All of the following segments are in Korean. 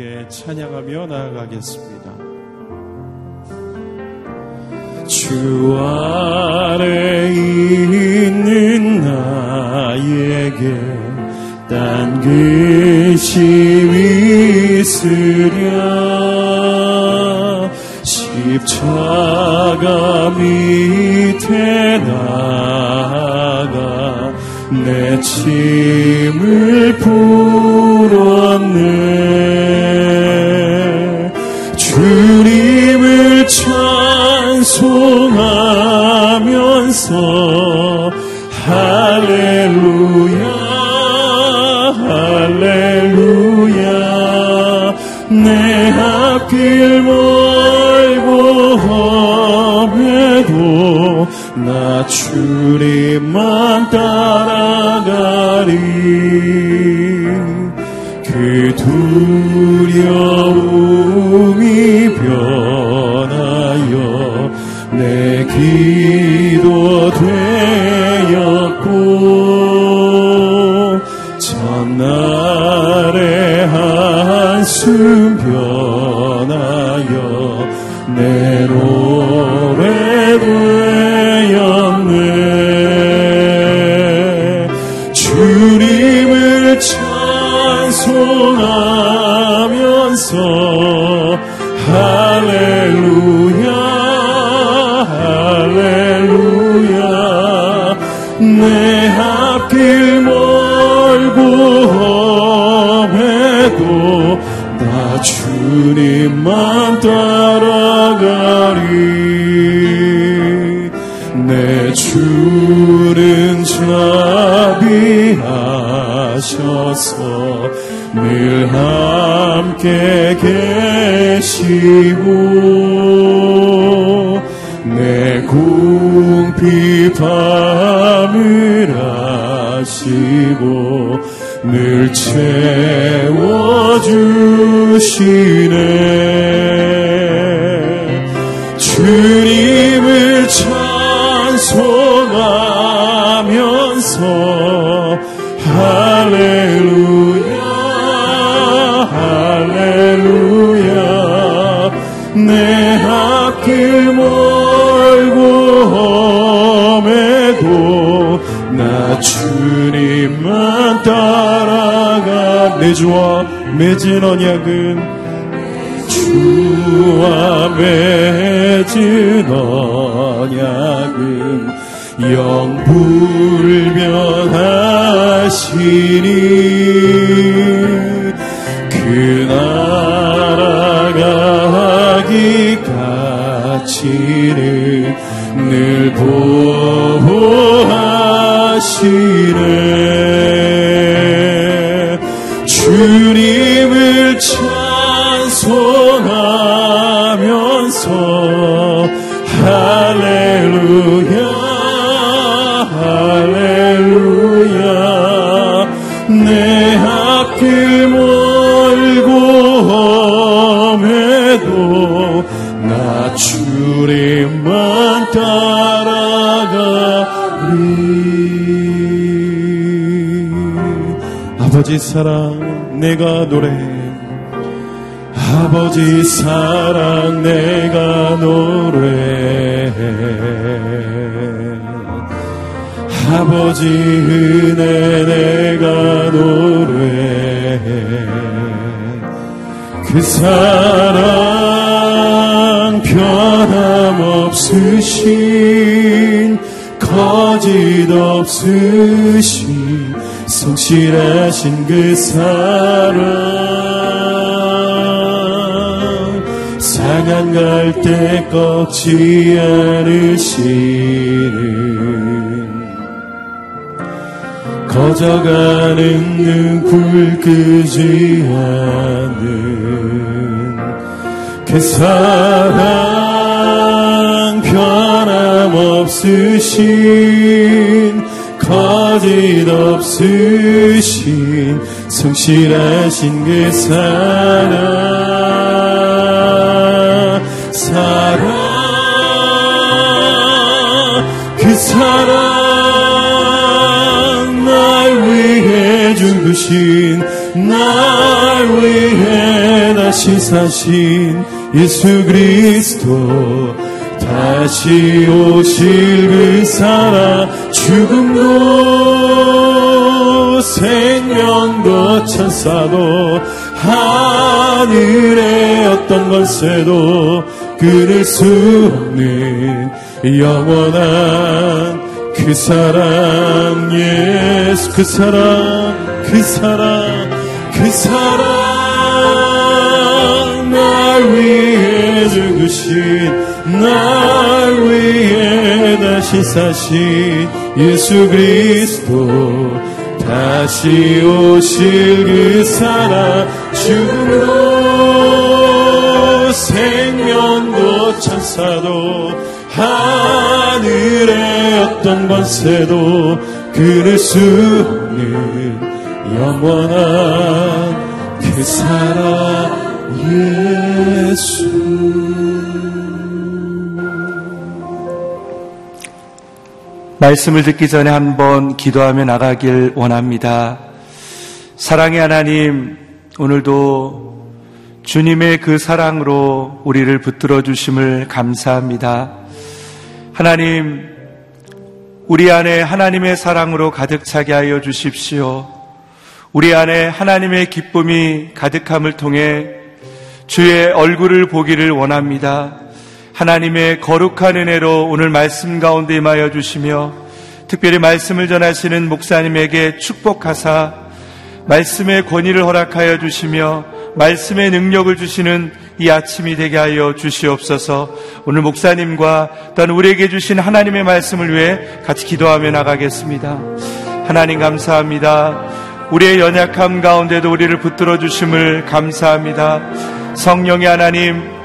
함께 찬양하며 나아가겠습니다. 주 아래 있는 나에게 딴 근심이 있으랴 십자가 밑에 나가 내 짐을 풀 나 주님만 따라가리. 그 두려움이 변하여 내 기도 되 채워주시네 주와 맺은 언약은 주와 맺은 언약은 영불변하시니 그 나라가 하기까지는 늘 보호하시네 아버지 사랑 내가 노래해 아버지 사랑 내가 노래해 아버지 은혜 내가 노래해 그 사랑 변함없으신 거짓 없으신 성실하신 그 사랑. 상한 갈 때 꺾지 않으시는 거저가는 눈불 끄지 않는 그 사랑 변함없으신 거짓 없으신 성실하신 그 사랑 사랑 그 사랑 날 위해 죽으신 날 위해 다시 사신 예수 그리스도 다시 오실 그 사랑 죽음도 생명도 천사도 하늘의 어떤 권세도 끊을 수 없는 영원한 그 사랑 예수 그 사랑 그 사랑 그 사랑. 날 위해 죽으신 날 위해 다시 사신 예수 그리스도 다시 오실 그 사랑 죽음도 생명도 천사도 하늘의 어떤 권세도 끊을 수 없는 영원한 그 사랑 예수 말씀을 듣기 전에 한번 기도하며 나가길 원합니다. 사랑의 하나님, 오늘도 주님의 그 사랑으로 우리를 붙들어 주심을 감사합니다. 하나님, 우리 안에 하나님의 사랑으로 가득 차게 하여 주십시오. 우리 안에 하나님의 기쁨이 가득함을 통해 주의 얼굴을 보기를 원합니다. 하나님의 거룩한 은혜로 오늘 말씀 가운데 임하여 주시며 특별히 말씀을 전하시는 목사님에게 축복하사 말씀의 권위를 허락하여 주시며 말씀의 능력을 주시는 이 아침이 되게 하여 주시옵소서 오늘 목사님과 또한 우리에게 주신 하나님의 말씀을 위해 같이 기도하며 나가겠습니다. 하나님 감사합니다. 우리의 연약함 가운데도 우리를 붙들어 주심을 감사합니다. 성령의 하나님,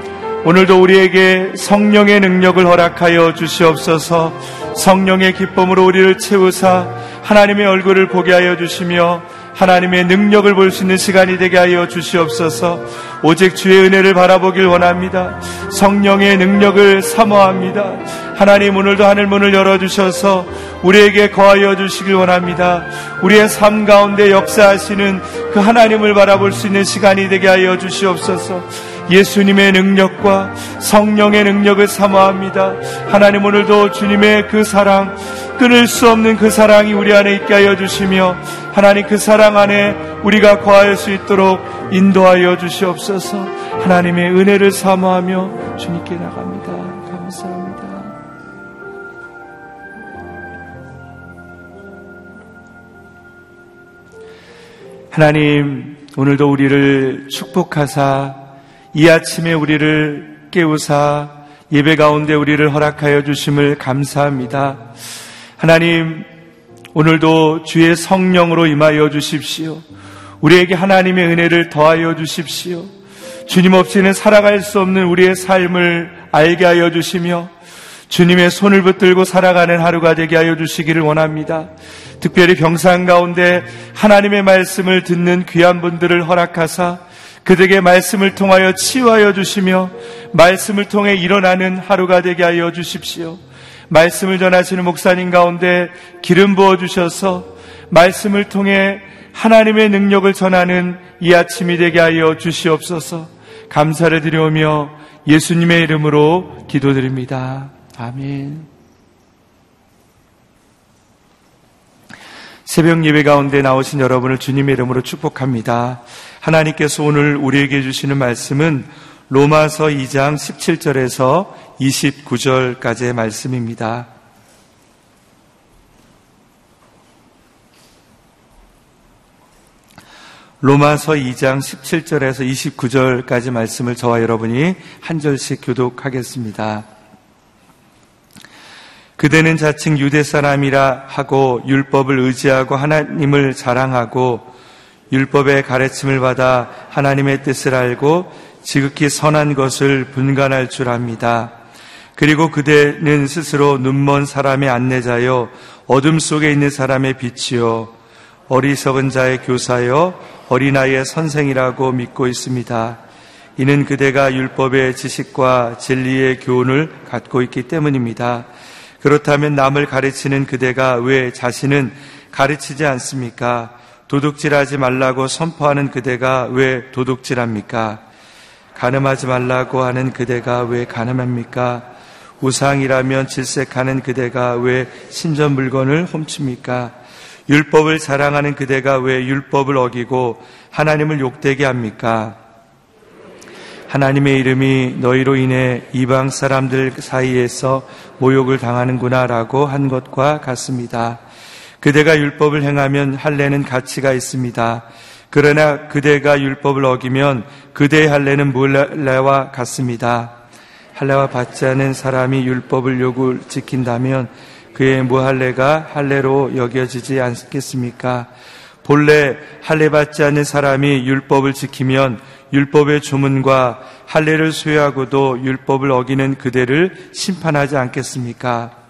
오늘도 우리에게 성령의 능력을 허락하여 주시옵소서 성령의 기쁨으로 우리를 채우사 하나님의 얼굴을 보게 하여 주시며 하나님의 능력을 볼 수 있는 시간이 되게 하여 주시옵소서 오직 주의 은혜를 바라보길 원합니다. 성령의 능력을 사모합니다. 하나님 오늘도 하늘 문을 열어주셔서 우리에게 거하여 주시길 원합니다. 우리의 삶 가운데 역사하시는 그 하나님을 바라볼 수 있는 시간이 되게 하여 주시옵소서 예수님의 능력과 성령의 능력을 사모합니다. 하나님 오늘도 주님의 그 사랑, 끊을 수 없는 그 사랑이 우리 안에 있게 하여 주시며 하나님 그 사랑 안에 우리가 거할 수 있도록 인도하여 주시옵소서 하나님의 은혜를 사모하며 주님께 나갑니다. 감사합니다. 하나님, 오늘도 우리를 축복하사 이 아침에 우리를 깨우사 예배 가운데 우리를 허락하여 주심을 감사합니다. 하나님, 오늘도 주의 성령으로 임하여 주십시오. 우리에게 하나님의 은혜를 더하여 주십시오. 주님 없이는 살아갈 수 없는 우리의 삶을 알게 하여 주시며 주님의 손을 붙들고 살아가는 하루가 되게 하여 주시기를 원합니다. 특별히 병상 가운데 하나님의 말씀을 듣는 귀한 분들을 허락하사 그들에게 말씀을 통하여 치유하여 주시며 말씀을 통해 일어나는 하루가 되게 하여 주십시오. 말씀을 전하시는 목사님 가운데 기름 부어 주셔서 말씀을 통해 하나님의 능력을 전하는 이 아침이 되게 하여 주시옵소서. 감사를 드려오며 예수님의 이름으로 기도드립니다. 아멘. 새벽 예배 가운데 나오신 여러분을 주님의 이름으로 축복합니다. 하나님께서 오늘 우리에게 주시는 말씀은 로마서 2장 17절에서 29절까지의 말씀입니다. 로마서 2장 17절에서 29절까지 말씀을 저와 여러분이 한 절씩 교독하겠습니다. 그대는 자칭 유대 사람이라 하고 율법을 의지하고 하나님을 자랑하고 율법의 가르침을 받아 하나님의 뜻을 알고 지극히 선한 것을 분간할 줄 압니다. 그리고 그대는 스스로 눈먼 사람의 안내자요 어둠 속에 있는 사람의 빛이요 어리석은 자의 교사요 어린아이의 선생이라고 믿고 있습니다. 이는 그대가 율법의 지식과 진리의 교훈을 갖고 있기 때문입니다. 그렇다면 남을 가르치는 그대가 왜 자신은 가르치지 않습니까? 도둑질하지 말라고 선포하는 그대가 왜 도둑질합니까? 가늠하지 말라고 하는 그대가 왜 가늠합니까? 우상이라면 질색하는 그대가 왜 신전 물건을 훔칩니까? 율법을 사랑하는 그대가 왜 율법을 어기고 하나님을 욕되게 합니까? 하나님의 이름이 너희로 인해 이방 사람들 사이에서 모욕을 당하는구나라고 한 것과 같습니다. 그대가 율법을 행하면 할례는 가치가 있습니다. 그러나 그대가 율법을 어기면 그대의 할례는 물레와 같습니다. 할례와 받지 않은 사람이 율법을 요구 지킨다면 그의 무할례가 할례로 여겨지지 않겠습니까? 본래 할례 받지 않는 사람이 율법을 지키면 율법의 주문과 할례를 수여하고도 율법을 어기는 그대를 심판하지 않겠습니까?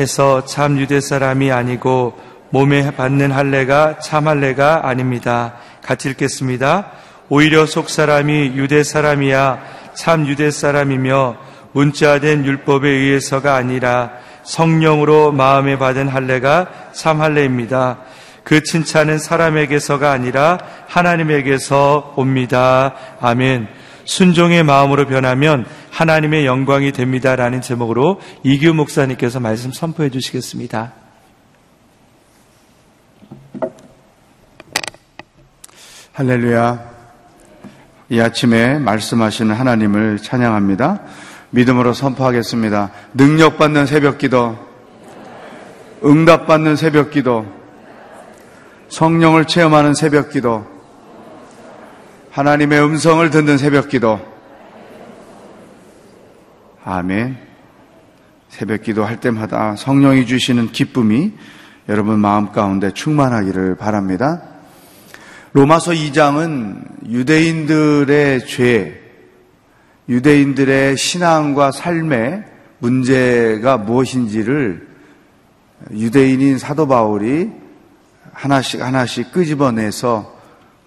해서 참 유대 사람이 아니고 몸에 받는 할례가 참 할례가 아닙니다. 같이 읽겠습니다. 오히려 속 사람이 유대 사람이야 참 유대 사람이며 문자된 율법에 의해서가 아니라 성령으로 마음에 받은 할례가 참 할례입니다. 그 칭찬은 사람에게서가 아니라 하나님에게서 옵니다. 아멘. 순종의 마음으로 변하면 하나님의 영광이 됩니다라는 제목으로 이규 목사님께서 말씀 선포해 주시겠습니다. 할렐루야. 이 아침에 말씀하시는 하나님을 찬양합니다. 믿음으로 선포하겠습니다. 능력받는 새벽 기도, 응답받는 새벽 기도, 성령을 체험하는 새벽 기도, 하나님의 음성을 듣는 새벽 기도. 아멘. 새벽 기도 할 때마다 성령이 주시는 기쁨이 여러분 마음 가운데 충만하기를 바랍니다. 로마서 2장은 유대인들의 죄, 유대인들의 신앙과 삶의 문제가 무엇인지를 유대인인 사도 바울이 하나씩 하나씩 끄집어내서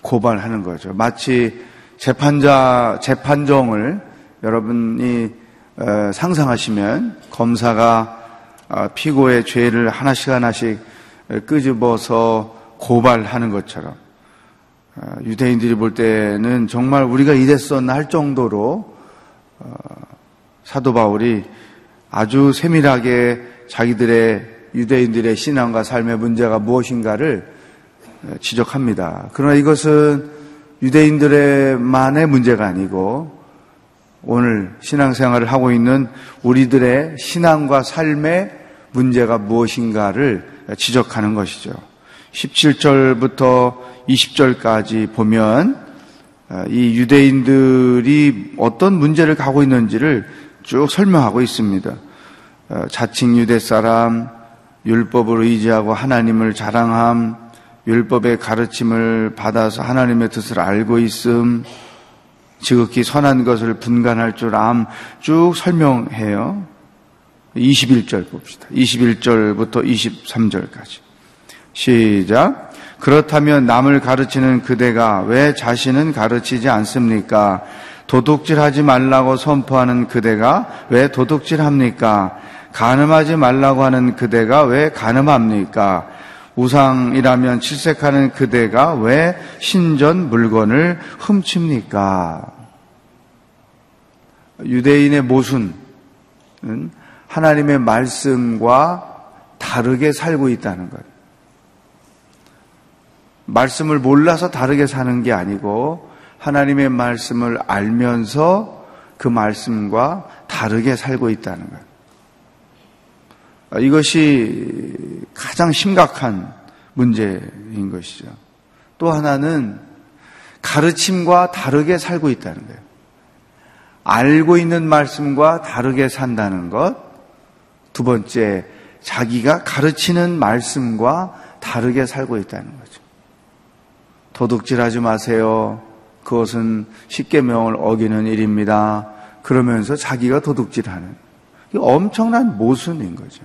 고발하는 거죠. 마치 재판자, 재판정을 여러분이 어, 상상하시면 검사가 어, 피고의 죄를 하나씩 하나씩 끄집어서 고발하는 것처럼 어, 유대인들이 볼 때는 정말 우리가 이랬었나 할 정도로 사도 바울이 아주 세밀하게 자기들의 유대인들의 신앙과 삶의 문제가 무엇인가를 지적합니다. 그러나 이것은 유대인들의만의 문제가 아니고 오늘 신앙생활을 하고 있는 우리들의 신앙과 삶의 문제가 무엇인가를 지적하는 것이죠. 17절부터 20절까지 보면 이 유대인들이 어떤 문제를 가고 있는지를 쭉 설명하고 있습니다. 자칭 유대 사람, 율법을 의지하고 하나님을 자랑함, 율법의 가르침을 받아서 하나님의 뜻을 알고 있음, 지극히 선한 것을 분간할 줄 암, 쭉 설명해요. 21절 봅시다. 21절부터 23절까지. 시작. 그렇다면 남을 가르치는 그대가 왜 자신은 가르치지 않습니까? 도둑질 하지 말라고 선포하는 그대가 왜 도둑질 합니까? 가늠하지 말라고 하는 그대가 왜 가늠합니까? 우상이라면 칠색하는 그대가 왜 신전 물건을 훔칩니까? 유대인의 모순은 하나님의 말씀과 다르게 살고 있다는 것. 말씀을 몰라서 다르게 사는 게 아니고 하나님의 말씀을 알면서 그 말씀과 다르게 살고 있다는 것. 아, 이것이 가장 심각한 문제인 것이죠. 또 하나는 가르침과 다르게 살고 있다는 거예요. 알고 있는 말씀과 다르게 산다는 것. 두 번째, 자기가 가르치는 말씀과 다르게 살고 있다는 거죠. 도둑질 하지 마세요. 그것은 십계명을 어기는 일입니다. 그러면서 자기가 도둑질 하는. 엄청난 모순인 거죠.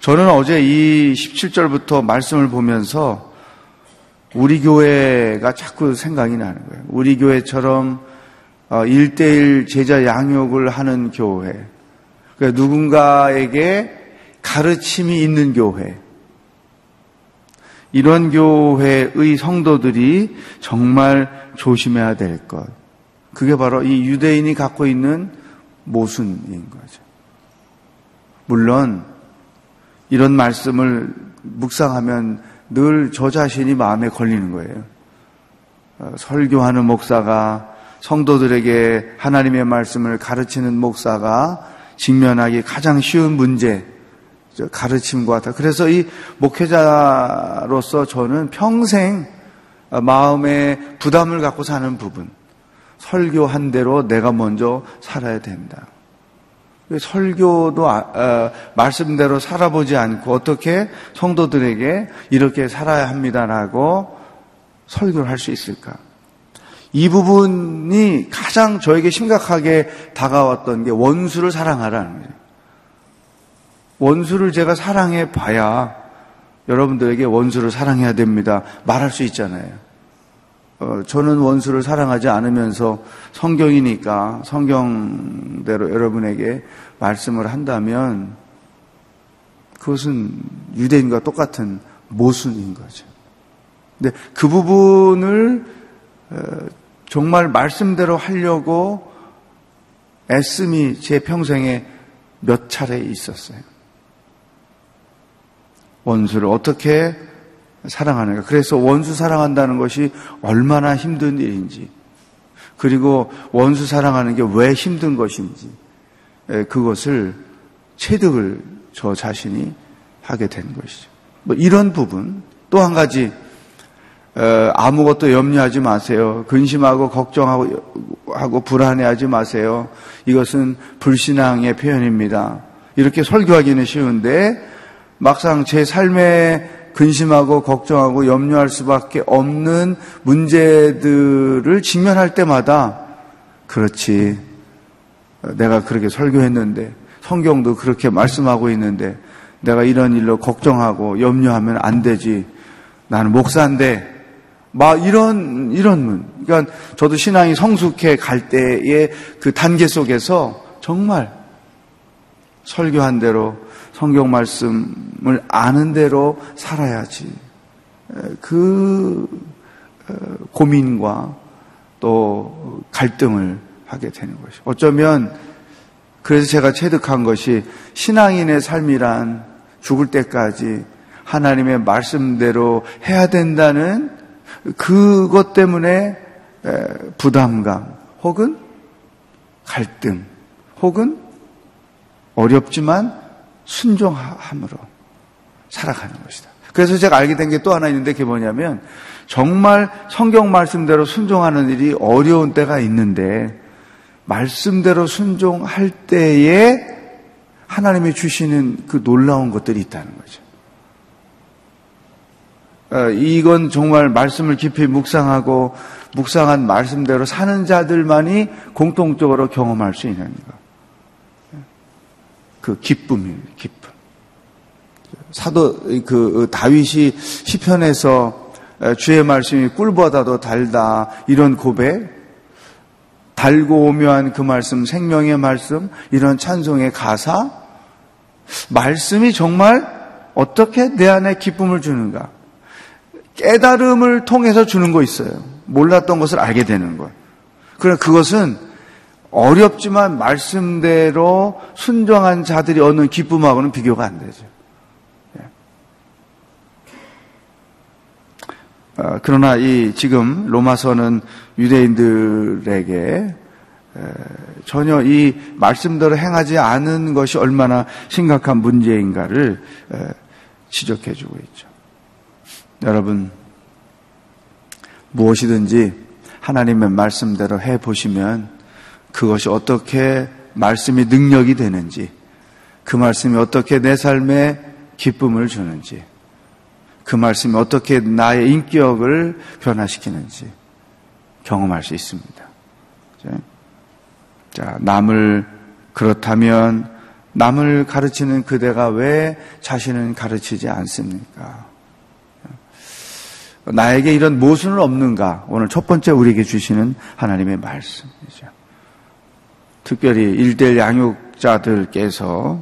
저는 어제 이 17절부터 말씀을 보면서 우리 교회가 자꾸 생각이 나는 거예요. 우리 교회처럼 1대1 어, 제자 양육을 하는 교회. 그러니까 누군가에게 가르침이 있는 교회. 이런 교회의 성도들이 정말 조심해야 될 것. 그게 바로 이 유대인이 갖고 있는 모순인 거죠. 물론 이런 말씀을 묵상하면 늘 저 자신이 마음에 걸리는 거예요. 어, 설교하는 목사가 성도들에게 하나님의 말씀을 가르치는 목사가 직면하기 가장 쉬운 문제, 가르침과 같아. 그래서 이 목회자로서 저는 평생 마음에 부담을 갖고 사는 부분, 설교한 대로 내가 먼저 살아야 된다. 설교도 아, 어, 말씀대로 살아보지 않고 어떻게 성도들에게 이렇게 살아야 합니다라고 설교를 할 수 있을까? 이 부분이 가장 저에게 심각하게 다가왔던 게 원수를 사랑하라는 거예요. 원수를 제가 사랑해 봐야 여러분들에게 원수를 사랑해야 됩니다. 말할 수 있잖아요. 어, 저는 원수를 사랑하지 않으면서 성경이니까 성경대로 여러분에게 말씀을 한다면 그것은 유대인과 똑같은 모순인 거죠. 근데 그 부분을 어, 정말 말씀대로 하려고 애씀이 제 평생에 몇 차례 있었어요. 원수를 어떻게 사랑하는가. 그래서 원수 사랑한다는 것이 얼마나 힘든 일인지, 그리고 원수 사랑하는 게 왜 힘든 것인지, 그것을 체득을 저 자신이 하게 된 것이죠. 뭐 이런 부분, 또 한 가지, 아무것도 염려하지 마세요. 근심하고 걱정하고 하고 불안해하지 마세요. 이것은 불신앙의 표현입니다. 이렇게 설교하기는 쉬운데 막상 제 삶에 근심하고 걱정하고 염려할 수밖에 없는 문제들을 직면할 때마다 그렇지. 내가 그렇게 설교했는데 성경도 그렇게 말씀하고 있는데 내가 이런 일로 걱정하고 염려하면 안 되지. 나는 목사인데 막 이런 이런 문. 그러니까 저도 신앙이 성숙해 갈 때의 그 단계 속에서 정말 설교한 대로 성경 말씀을 아는 대로 살아야지. 그 어, 고민과 또 갈등을 하게 되는 것이. 어쩌면 그래서 제가 체득한 것이 신앙인의 삶이란 죽을 때까지 하나님의 말씀대로 해야 된다는 그것 때문에 부담감 혹은 갈등 혹은 어렵지만 순종함으로 살아가는 것이다. 그래서 제가 알게 된 게 또 하나 있는데 그게 뭐냐면 정말 성경 말씀대로 순종하는 일이 어려운 때가 있는데 말씀대로 순종할 때에 하나님이 주시는 그 놀라운 것들이 있다는 거죠. 어, 이건 정말 말씀을 깊이 묵상하고 묵상한 말씀대로 사는 자들만이 공통적으로 경험할 수 있는 것. 그 기쁨이에요, 기쁨. 사도 그 다윗이 시편에서 주의 말씀이 꿀보다도 달다 이런 고백, 달고 오묘한 그 말씀, 생명의 말씀, 이런 찬송의 가사, 말씀이 정말 어떻게 내 안에 기쁨을 주는가? 깨달음을 통해서 주는 거 있어요. 몰랐던 것을 알게 되는 거. 그래 그것은 어렵지만 말씀대로 순종한 자들이 얻는 기쁨하고는 비교가 안 되죠. 예. 어, 그러나 이 지금 로마서는 유대인들에게 전혀 이 말씀대로 행하지 않은 것이 얼마나 심각한 문제인가를 지적해 주고 있죠. 여러분, 무엇이든지 하나님의 말씀대로 해 보시면 그것이 어떻게 말씀이 능력이 되는지, 그 말씀이 어떻게 내 삶에 기쁨을 주는지, 그 말씀이 어떻게 나의 인격을 변화시키는지 경험할 수 있습니다. 자, 남을 그렇다면 남을 가르치는 그대가 왜 자신은 가르치지 않습니까? 나에게 이런 모순은 없는가? 오늘 첫 번째 우리에게 주시는 하나님의 말씀이죠. 특별히 일대 양육자들께서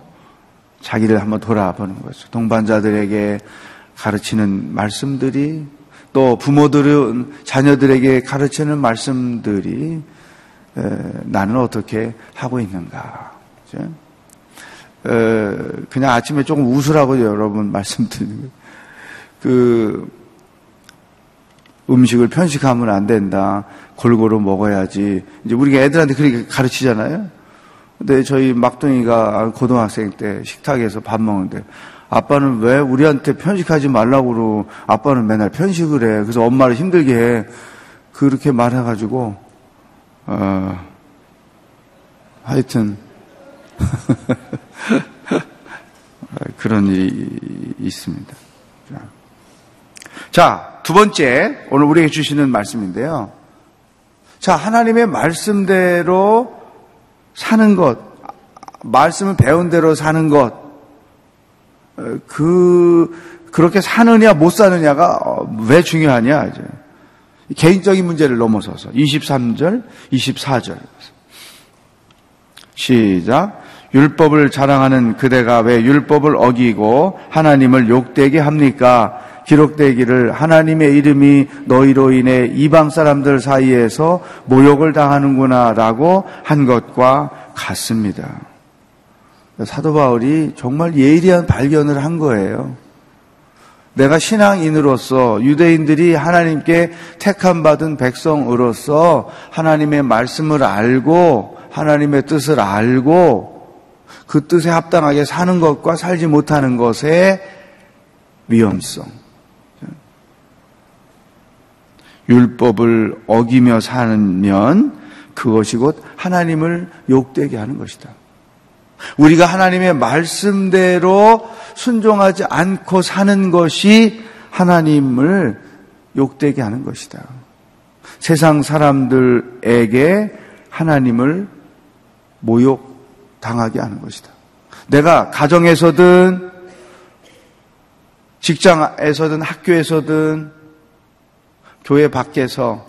자기를 한번 돌아보는 거죠. 동반자들에게 가르치는 말씀들이 또 부모들은 자녀들에게 가르치는 말씀들이 나는 어떻게 하고 있는가. 그냥 아침에 조금 웃으라고 여러분 말씀드리는 거예요. 그 음식을 편식하면 안 된다. 골고루 먹어야지. 이제 우리가 애들한테 그렇게 가르치잖아요. 근데 저희 막둥이가 고등학생 때 식탁에서 밥 먹는데 아빠는 왜 우리한테 편식하지 말라고 그러고 아빠는 맨날 편식을 해. 그래서 엄마를 힘들게 해. 그렇게 말해가지고, 어, 하여튼, 그런 일이 있습니다. 자, 두 번째, 오늘 우리에게 주시는 말씀인데요. 자, 하나님의 말씀대로 사는 것, 말씀을 배운 대로 사는 것, 어, 그, 그렇게 사느냐, 못 사느냐가 어, 왜 중요하냐, 이제. 개인적인 문제를 넘어서서. 23절, 24절. 시작. 율법을 자랑하는 그대가 왜 율법을 어기고 하나님을 욕되게 합니까? 기록되기를 하나님의 이름이 너희로 인해 이방 사람들 사이에서 모욕을 당하는구나라고 한 것과 같습니다. 사도 바울이 정말 예리한 발견을 한 거예요. 내가 신앙인으로서 유대인들이 하나님께 택함 받은 백성으로서 하나님의 말씀을 알고 하나님의 뜻을 알고 그 뜻에 합당하게 사는 것과 살지 못하는 것의 위험성. 율법을 어기며 사면 그것이 곧 하나님을 욕되게 하는 것이다. 우리가 하나님의 말씀대로 순종하지 않고 사는 것이 하나님을 욕되게 하는 것이다. 세상 사람들에게 하나님을 모욕 당하게 하는 것이다. 내가 가정에서든 직장에서든 학교에서든 교회 밖에서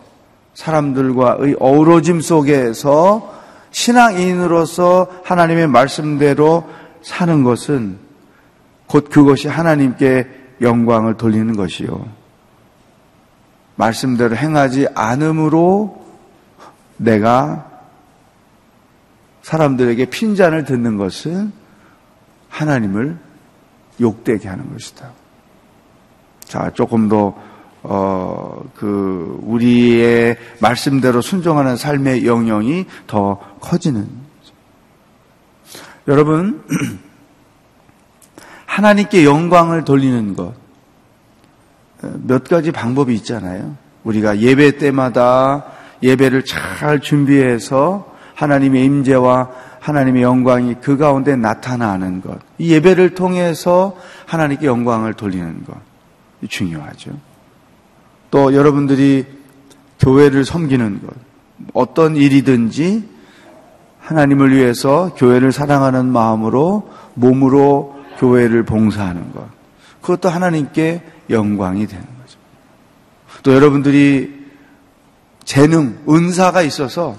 사람들과의 어우러짐 속에서 신앙인으로서 하나님의 말씀대로 사는 것은 곧 그것이 하나님께 영광을 돌리는 것이요. 말씀대로 행하지 않으므로 내가 사람들에게 핀잔을 듣는 것은 하나님을 욕되게 하는 것이다. 자, 조금 더 어, 그, 우리의 말씀대로 순종하는 삶의 영역이 더 커지는. 여러분, 하나님께 영광을 돌리는 것. 몇 가지 방법이 있잖아요. 우리가 예배 때마다 예배를 잘 준비해서 하나님의 임재와 하나님의 영광이 그 가운데 나타나는 것. 이 예배를 통해서 하나님께 영광을 돌리는 것. 중요하죠. 또 여러분들이 교회를 섬기는 것, 어떤 일이든지 하나님을 위해서 교회를 사랑하는 마음으로 몸으로 교회를 봉사하는 것. 그것도 하나님께 영광이 되는 거죠. 또 여러분들이 재능, 은사가 있어서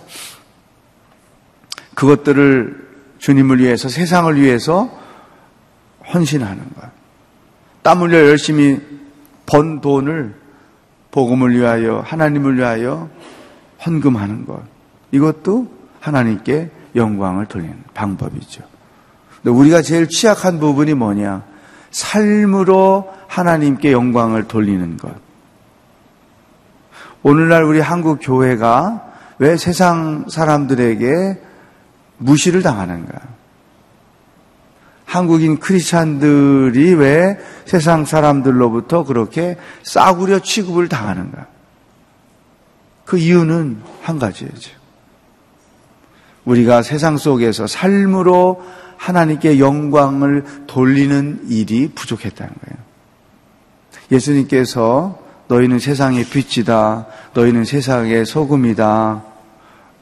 그것들을 주님을 위해서, 세상을 위해서 헌신하는 것. 땀 흘려 열심히 번 돈을 복음을 위하여 하나님을 위하여 헌금하는 것 이것도 하나님께 영광을 돌리는 방법이죠. 근데 우리가 제일 취약한 부분이 뭐냐? 삶으로 하나님께 영광을 돌리는 것. 오늘날 우리 한국 교회가 왜 세상 사람들에게 무시를 당하는가? 한국인 크리스찬들이 왜 세상 사람들로부터 그렇게 싸구려 취급을 당하는가? 그 이유는 한 가지죠. 우리가 세상 속에서 삶으로 하나님께 영광을 돌리는 일이 부족했다는 거예요. 예수님께서 너희는 세상의 빛이다. 너희는 세상의 소금이다.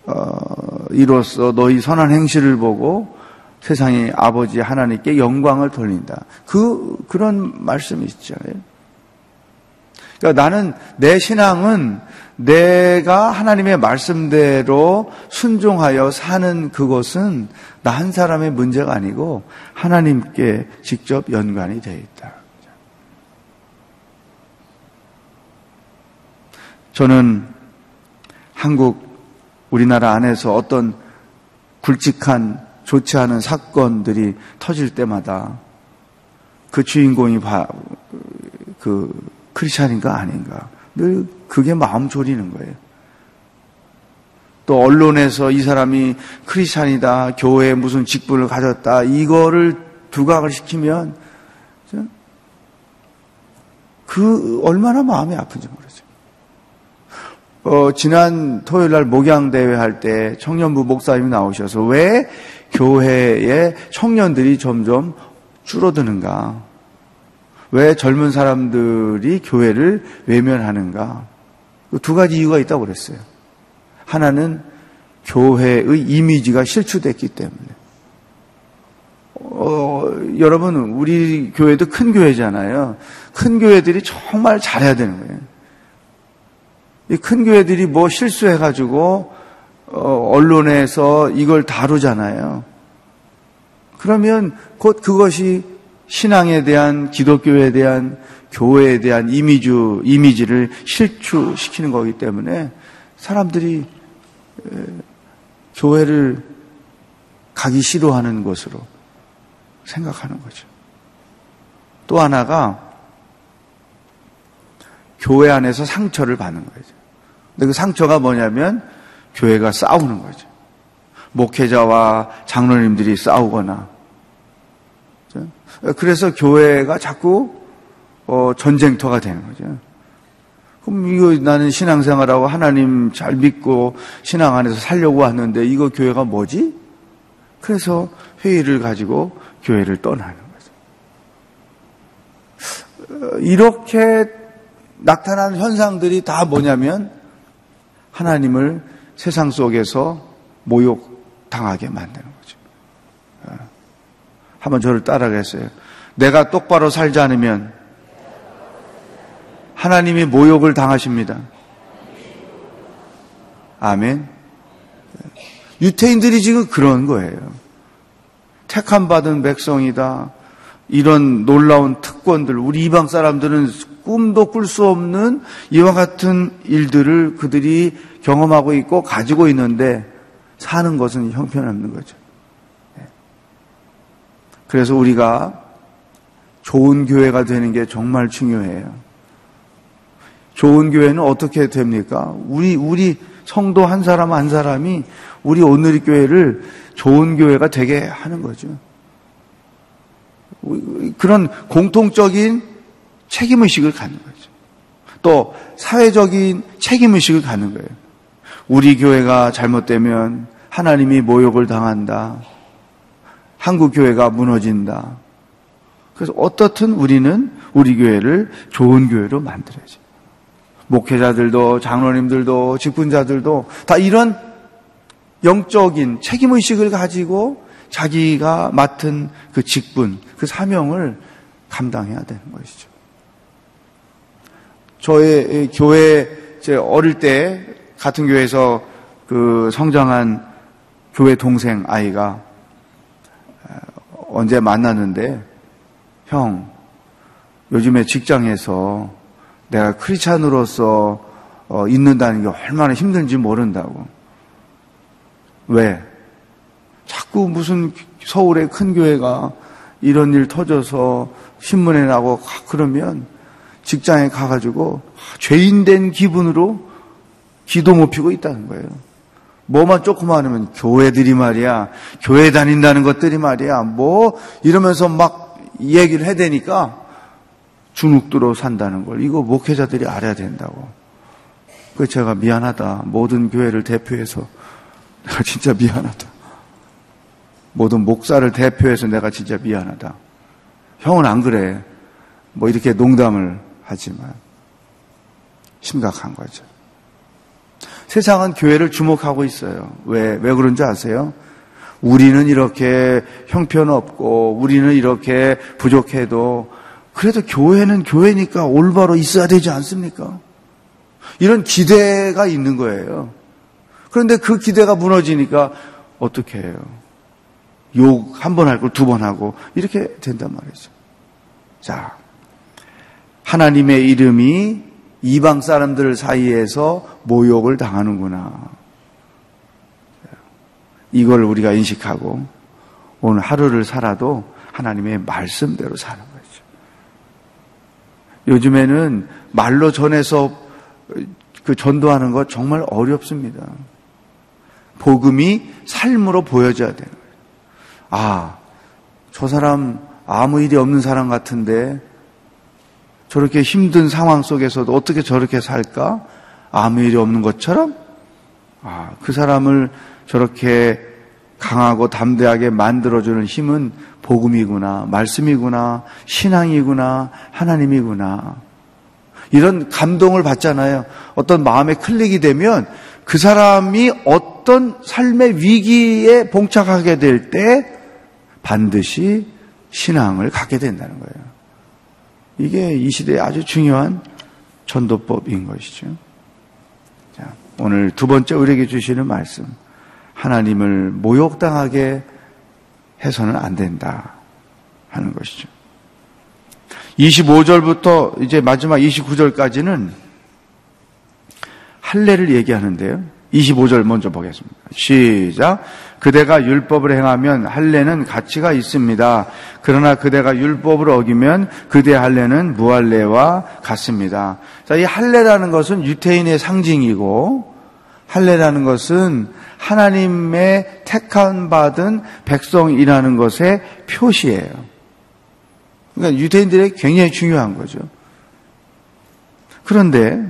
어, 이로써 너희 선한 행실을 보고 세상이 아버지 하나님께 영광을 돌린다. 그 그런 말씀이 있잖아요. 예. 그러니까 나는 내 신앙은 내가 하나님의 말씀대로 순종하여 사는 그것은 나 한 사람의 문제가 아니고 하나님께 직접 연관이 되어 있다. 저는 한국 우리나라 안에서 어떤 굵직한 좋지 않은 사건들이 터질 때마다 그 주인공이 바, 그 크리스찬인가 아닌가 늘 그게 마음 졸이는 거예요. 또 언론에서 이 사람이 크리스찬이다, 교회에 무슨 직분을 가졌다, 이거를 두각을 시키면 그 얼마나 마음이 아픈지 모르죠. 어, 지난 토요일 날 목양 대회 할 때 청년부 목사님이 나오셔서 왜 교회에 청년들이 점점 줄어드는가? 왜 젊은 사람들이 교회를 외면하는가? 그두 가지 이유가 있다고 그랬어요. 하나는 교회의 이미지가 실추됐기 때문에. 어, 여러분, 우리 교회도 큰 교회잖아요. 큰 교회들이 정말 잘해야 되는 거예요. 이 큰 교회들이 뭐 실수해가지고, 어, 언론에서 이걸 다루잖아요. 그러면 곧 그것이 신앙에 대한, 기독교에 대한, 교회에 대한 이미지, 이미지를 실추시키는 거기 때문에 사람들이 교회를 가기 싫어하는 것으로 생각하는 거죠. 또 하나가 교회 안에서 상처를 받는 거죠. 근데 그 상처가 뭐냐면 교회가 싸우는 거죠. 목회자와 장로님들이 싸우거나. 그래서 교회가 자꾸 어, 전쟁터가 되는 거죠. 그럼 이거 나는 신앙생활하고 하나님 잘 믿고 신앙 안에서 살려고 하는데 이거 교회가 뭐지? 그래서 회의를 가지고 교회를 떠나는 거죠. 어, 이렇게 나타난 현상들이 다 뭐냐면 하나님을 세상 속에서 모욕당하게 만드는 거죠. 어, 한번 저를 따라가겠어요. 내가 똑바로 살지 않으면 하나님이 모욕을 당하십니다. 아멘. 유태인들이 지금 그런 거예요. 택함 받은 백성이다. 이런 놀라운 특권들, 우리 이방 사람들은 꿈도 꿀 수 없는 이와 같은 일들을 그들이 경험하고 있고 가지고 있는데 사는 것은 형편없는 거죠. 그래서 우리가 좋은 교회가 되는 게 정말 중요해요. 좋은 교회는 어떻게 됩니까? 우리, 우리 성도 한 사람 한 사람이 우리 오늘의 교회를 좋은 교회가 되게 하는 거죠. 그런 공통적인 책임 의식을 갖는 거죠. 또 사회적인 책임 의식을 갖는 거예요. 우리 교회가 잘못되면 하나님이 모욕을 당한다. 한국 교회가 무너진다. 그래서 어떻든 우리는 우리 교회를 좋은 교회로 만들어야죠. 목회자들도 장로님들도 직분자들도 다 이런 영적인 책임 의식을 가지고 자기가 맡은 그 직분, 그 사명을 감당해야 되는 것이죠. 저의 교회, 제 어릴 때 같은 교회에서 그 성장한 교회 동생 아이가 언제 만났는데, 형, 요즘에 직장에서 내가 크리스찬으로서 어, 있는다는 게 얼마나 힘든지 모른다고. 왜? 자꾸 무슨 서울의 큰 교회가 이런 일 터져서 신문에 나고 그러면 직장에 가가지고 죄인 된 기분으로 기도 못 피고 있다는 거예요. 뭐만 조금만 하면 교회들이 말이야, 교회 다닌다는 것들이 말이야, 뭐 이러면서 막 얘기를 해대니까 주눅들어 산다는 걸 이거 목회자들이 알아야 된다고. 그 제가 미안하다. 모든 교회를 대표해서 내가 진짜 미안하다. 모든 목사를 대표해서 내가 진짜 미안하다. 형은 안 그래. 뭐 이렇게 농담을 하지만 심각한 거죠. 세상은 교회를 주목하고 있어요. 왜, 왜 그런지 아세요? 우리는 이렇게 형편없고, 우리는 이렇게 부족해도 그래도 교회는 교회니까 올바로 있어야 되지 않습니까? 이런 기대가 있는 거예요. 그런데 그 기대가 무너지니까 어떻게 해요? 욕 한 번 할 걸 두 번 하고 이렇게 된단 말이죠. 자, 하나님의 이름이 이방 사람들 사이에서 모욕을 당하는구나. 이걸 우리가 인식하고 오늘 하루를 살아도 하나님의 말씀대로 사는 거죠. 요즘에는 말로 전해서 그 전도하는 거 정말 어렵습니다. 복음이 삶으로 보여져야 되는 거예요. 아, 저 사람 아무 일이 없는 사람 같은데 저렇게 힘든 상황 속에서도 어떻게 저렇게 살까? 아무 일이 없는 것처럼? 아, 그 사람을 저렇게 강하고 담대하게 만들어주는 힘은 복음이구나, 말씀이구나, 신앙이구나, 하나님이구나. 이런 감동을 받잖아요. 어떤 마음에 클릭이 되면 그 사람이 어떤 삶의 위기에 봉착하게 될 때 반드시 신앙을 갖게 된다는 거예요. 이게 이 시대에 아주 중요한 전도법인 것이죠. 자, 오늘 두 번째 우리에게 주시는 말씀. 하나님을 모욕당하게 해서는 안 된다 하는 것이죠. 25절부터 이제 마지막 29절까지는 할례를 얘기하는데요. 25절 먼저 보겠습니다. 시작. 그대가 율법을 행하면 할례는 가치가 있습니다. 그러나 그대가 율법을 어기면 그대 할례는 무할례와 같습니다. 자, 이 할례라는 것은 유태인의 상징이고 할례라는 것은 하나님의 택한 받은 백성이라는 것의 표시예요. 그러니까 유대인들에게 굉장히 중요한 거죠. 그런데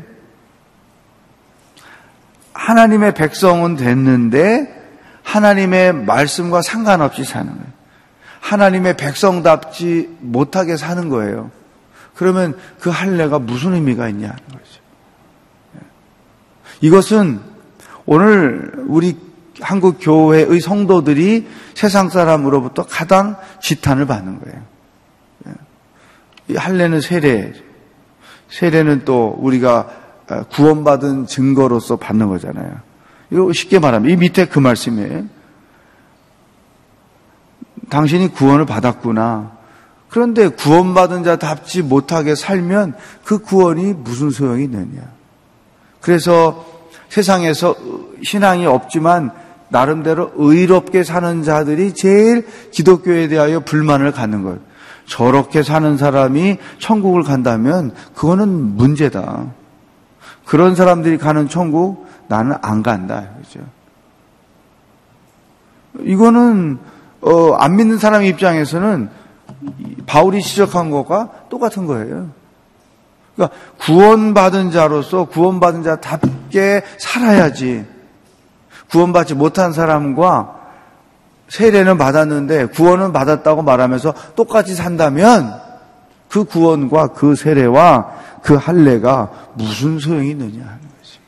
하나님의 백성은 됐는데 하나님의 말씀과 상관없이 사는 거예요. 하나님의 백성답지 못하게 사는 거예요. 그러면 그 할례가 무슨 의미가 있냐는 거죠. 이것은 오늘 우리 한국 교회의 성도들이 세상 사람으로부터 가장 지탄을 받는 거예요. 이 할례는 세례, 세례는 또 우리가 구원받은 증거로서 받는 거잖아요. 이거 쉽게 말하면 이 밑에 그 말씀이에요. 당신이 구원을 받았구나. 그런데 구원받은 자답지 못하게 살면 그 구원이 무슨 소용이 있느냐. 그래서 세상에서 신앙이 없지만 나름대로 의롭게 사는 자들이 제일 기독교에 대하여 불만을 갖는 거예요. 저렇게 사는 사람이 천국을 간다면 그거는 문제다. 그런 사람들이 가는 천국 나는 안 간다. 그죠? 이거는 어, 안 믿는 사람 입장에서는 바울이 지적한 것과 똑같은 거예요. 그러니까 구원받은 자로서 구원받은 자답게 살아야지. 구원받지 못한 사람과 세례는 받았는데 구원은 받았다고 말하면서 똑같이 산다면 그 구원과 그 세례와 그 할례가 무슨 소용이 있느냐 하는 거지.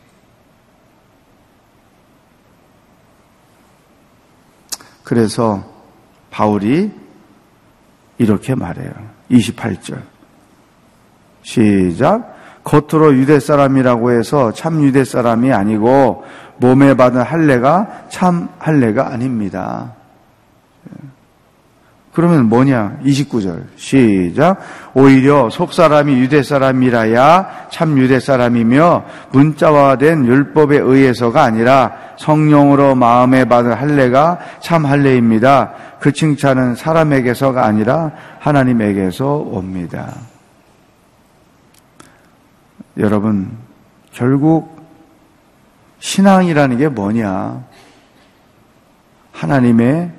그래서 바울이 이렇게 말해요. 28절. 시작. 겉으로 유대 사람이라고 해서 참 유대 사람이 아니고 몸에 받은 할례가 참 할례가 아닙니다. 그러면 뭐냐? 29절. 시작. 오히려 속 사람이 유대 사람이라야 참 유대 사람이며 문자화된 율법에 의해서가 아니라 성령으로 마음에 받은 할례가 참 할례입니다. 그 칭찬은 사람에게서가 아니라 하나님에게서 옵니다. 여러분, 결국 신앙이라는 게 뭐냐? 하나님의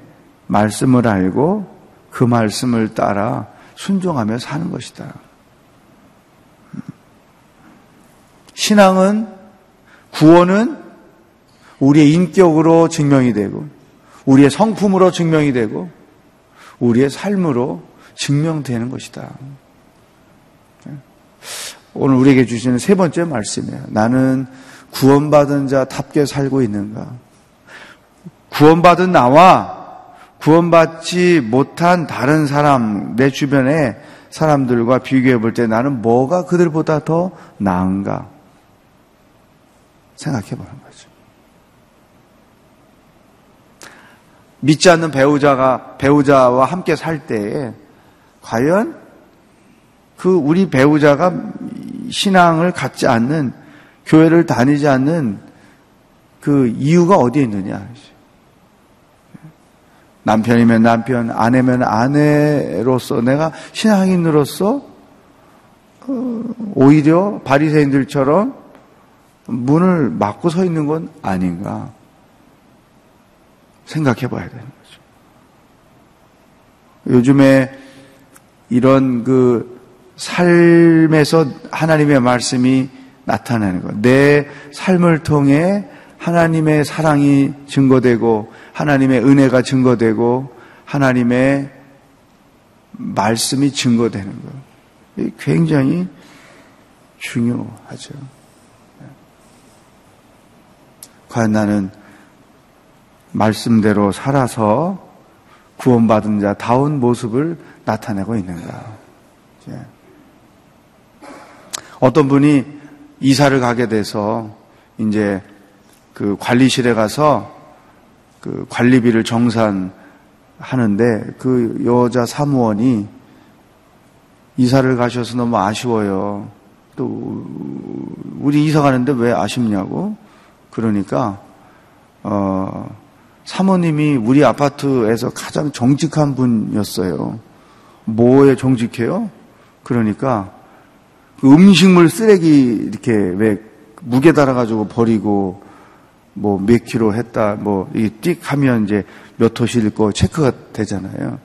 말씀을 알고 그 말씀을 따라 순종하며 사는 것이다. 신앙은 구원은 우리의 인격으로 증명이 되고 우리의 성품으로 증명이 되고 우리의 삶으로 증명되는 것이다. 오늘 우리에게 주시는 세 번째 말씀이에요. 나는 구원받은 자답게 살고 있는가? 구원받은 나와 구원받지 못한 다른 사람, 내 주변의 사람들과 비교해 볼 때 나는 뭐가 그들보다 더 나은가? 생각해 보는 거죠. 믿지 않는 배우자가, 배우자와 함께 살 때에 과연 그 우리 배우자가 신앙을 갖지 않는 교회를 다니지 않는 그 이유가 어디에 있느냐? 남편이면 남편, 아내면 아내로서 내가 신앙인으로서 어, 오히려 바리새인들처럼 문을 막고 서 있는 건 아닌가 생각해 봐야 되는 거죠. 요즘에 이런 그 삶에서 하나님의 말씀이 나타나는 것. 내 삶을 통해 하나님의 사랑이 증거되고 하나님의 은혜가 증거되고 하나님의 말씀이 증거되는 것. 굉장히 중요하죠. 과연 나는 말씀대로 살아서 구원받은 자 다운 모습을 나타내고 있는가? 어떤 분이 이사를 가게 돼서 이제 그 관리실에 가서 그 관리비를 정산하는데 그 여자 사무원이 이사를 가셔서 너무 아쉬워요. 또 우리 이사 가는데 왜 아쉽냐고 그러니까 어 사모님이 우리 아파트에서 가장 정직한 분이었어요. 뭐에 정직해요? 그러니까 그 음식물 쓰레기 이렇게 왜 무게 달아가지고 버리고 뭐 몇 킬로 했다 뭐 이띡 하면 이제 몇 호실 거 체크가 되잖아요.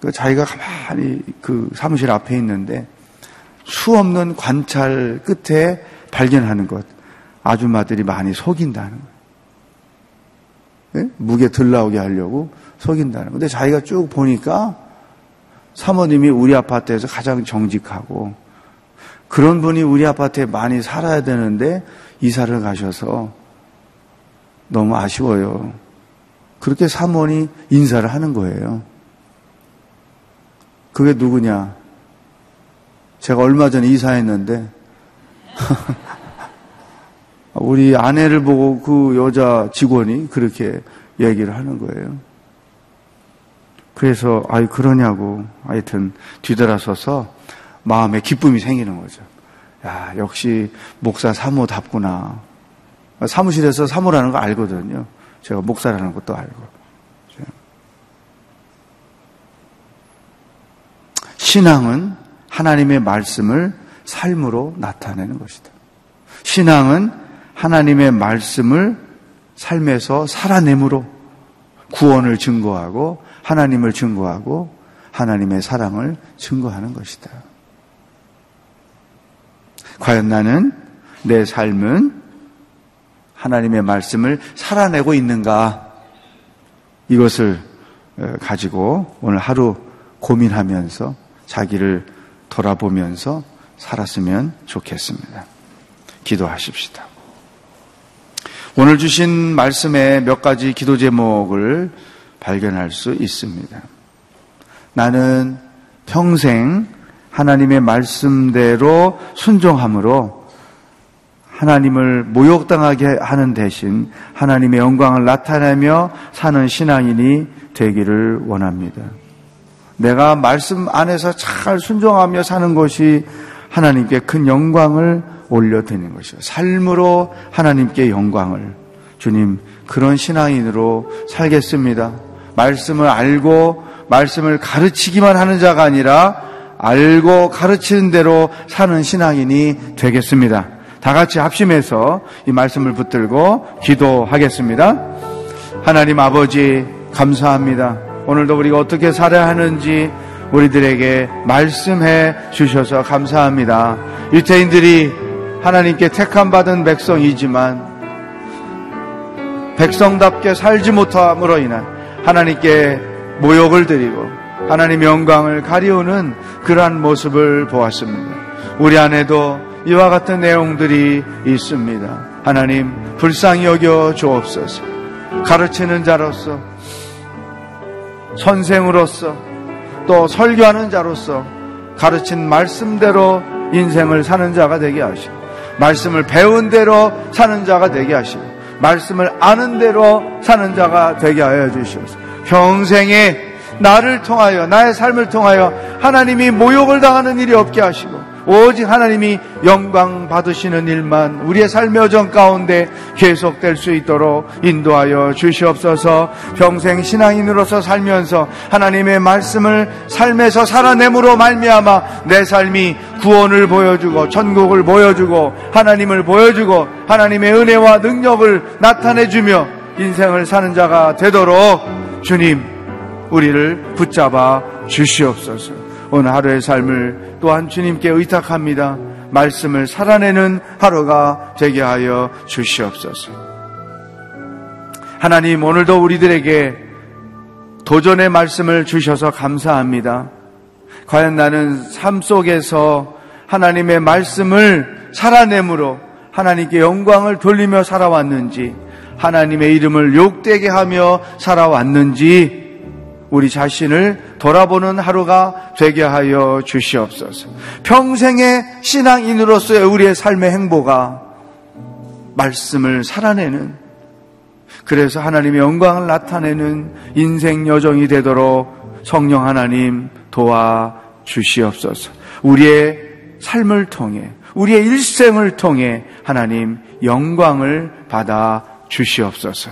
그 자기가 가만히 그 사무실 앞에 있는데 수 없는 관찰 끝에 발견하는 것 아줌마들이 많이 속인다는 거예요. 네? 무게 들 나오게 하려고 속인다는 건데 자기가 쭉 보니까 사모님이 우리 아파트에서 가장 정직하고 그런 분이 우리 아파트에 많이 살아야 되는데 이사를 가셔서 너무 아쉬워요. 그렇게 사모니 인사를 하는 거예요. 그게 누구냐? 제가 얼마 전에 이사했는데 우리 아내를 보고 그 여자 직원이 그렇게 얘기를 하는 거예요. 그래서 아이 그러냐고 하여튼 뒤돌아서서 마음에 기쁨이 생기는 거죠. 야 역시 목사 사모답구나. 사무실에서 사모라는 거 알거든요. 제가 목사라는 것도 알고. 신앙은 하나님의 말씀을 삶으로 나타내는 것이다. 신앙은 하나님의 말씀을 삶에서 살아내므로 구원을 증거하고 하나님을 증거하고 하나님의 사랑을 증거하는 것이다. 과연 나는 내 삶은 하나님의 말씀을 살아내고 있는가? 이것을 어, 가지고 오늘 하루 고민하면서 자기를 돌아보면서 살았으면 좋겠습니다. 기도하십시다. 오늘 주신 말씀에 몇 가지 기도 제목을 발견할 수 있습니다. 나는 평생 하나님의 말씀대로 순종함으로 하나님을 모욕당하게 하는 대신 하나님의 영광을 나타내며 사는 신앙인이 되기를 원합니다. 내가 말씀 안에서 잘 순종하며 사는 것이 하나님께 큰 영광을 올려드리는 것이요. 삶으로 하나님께 영광을. 주님, 그런 신앙인으로 살겠습니다. 말씀을 알고 말씀을 가르치기만 하는 자가 아니라 알고 가르치는 대로 사는 신앙인이 되겠습니다. 다 같이 합심해서 이 말씀을 붙들고 기도하겠습니다. 하나님 아버지, 감사합니다. 오늘도 우리가 어떻게 살아야 하는지 우리들에게 말씀해 주셔서 감사합니다. 유태인들이 하나님께 택함 받은 백성이지만 백성답게 살지 못함으로 인한 하나님께 모욕을 드리고 하나님 영광을 가리우는 그러한 모습을 보았습니다. 우리 안에도 이와 같은 내용들이 있습니다. 하나님 불쌍히 여겨 주옵소서. 가르치는 자로서 선생으로서 또 설교하는 자로서 가르친 말씀대로 인생을 사는 자가 되게 하시고 말씀을 배운 대로 사는 자가 되게 하시고 말씀을 아는 대로 사는 자가 되게 하여 주시옵소서. 평생에 나를 통하여 나의 삶을 통하여 하나님이 모욕을 당하는 일이 없게 하시고 오직 하나님이 영광 받으시는 일만 우리의 삶의 여정 가운데 계속될 수 있도록 인도하여 주시옵소서. 평생 신앙인으로서 살면서 하나님의 말씀을 삶에서 살아내므로 말미암아 내 삶이 구원을 보여주고 천국을 보여주고 하나님을 보여주고 하나님의 은혜와 능력을 나타내주며 인생을 사는 자가 되도록 주님 우리를 붙잡아 주시옵소서. 오늘 하루의 삶을 또한 주님께 의탁합니다. 말씀을 살아내는 하루가 되게 하여 주시옵소서. 하나님, 오늘도 우리들에게 도전의 말씀을 주셔서 감사합니다. 과연 나는 삶 속에서 하나님의 말씀을 살아내므로 하나님께 영광을 돌리며 살아왔는지, 하나님의 이름을 욕되게 하며 살아왔는지, 우리 자신을 돌아보는 하루가 되게 하여 주시옵소서. 평생의 신앙인으로서의 우리의 삶의 행보가 말씀을 살아내는 그래서 하나님의 영광을 나타내는 인생 여정이 되도록 성령 하나님 도와 주시옵소서. 우리의 삶을 통해 우리의 일생을 통해 하나님 영광을 받아 주시옵소서.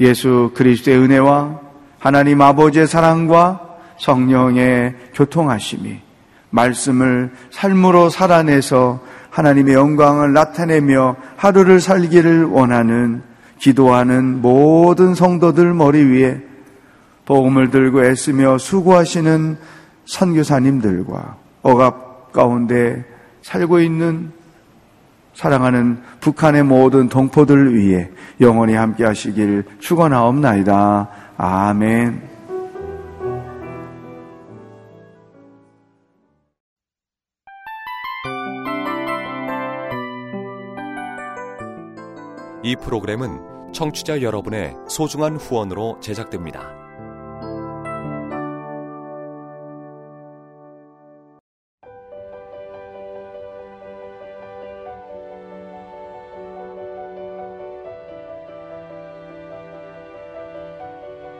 예수 그리스도의 은혜와 하나님 아버지의 사랑과 성령의 교통하심이 말씀을 삶으로 살아내서 하나님의 영광을 나타내며 하루를 살기를 원하는 기도하는 모든 성도들 머리 위에 복음을 들고 애쓰며 수고하시는 선교사님들과 억압 가운데 살고 있는 사랑하는 북한의 모든 동포들 위해 영원히 함께 하시길 축원하옵나이다. 아멘. 이 프로그램은 청취자 여러분의 소중한 후원으로 제작됩니다.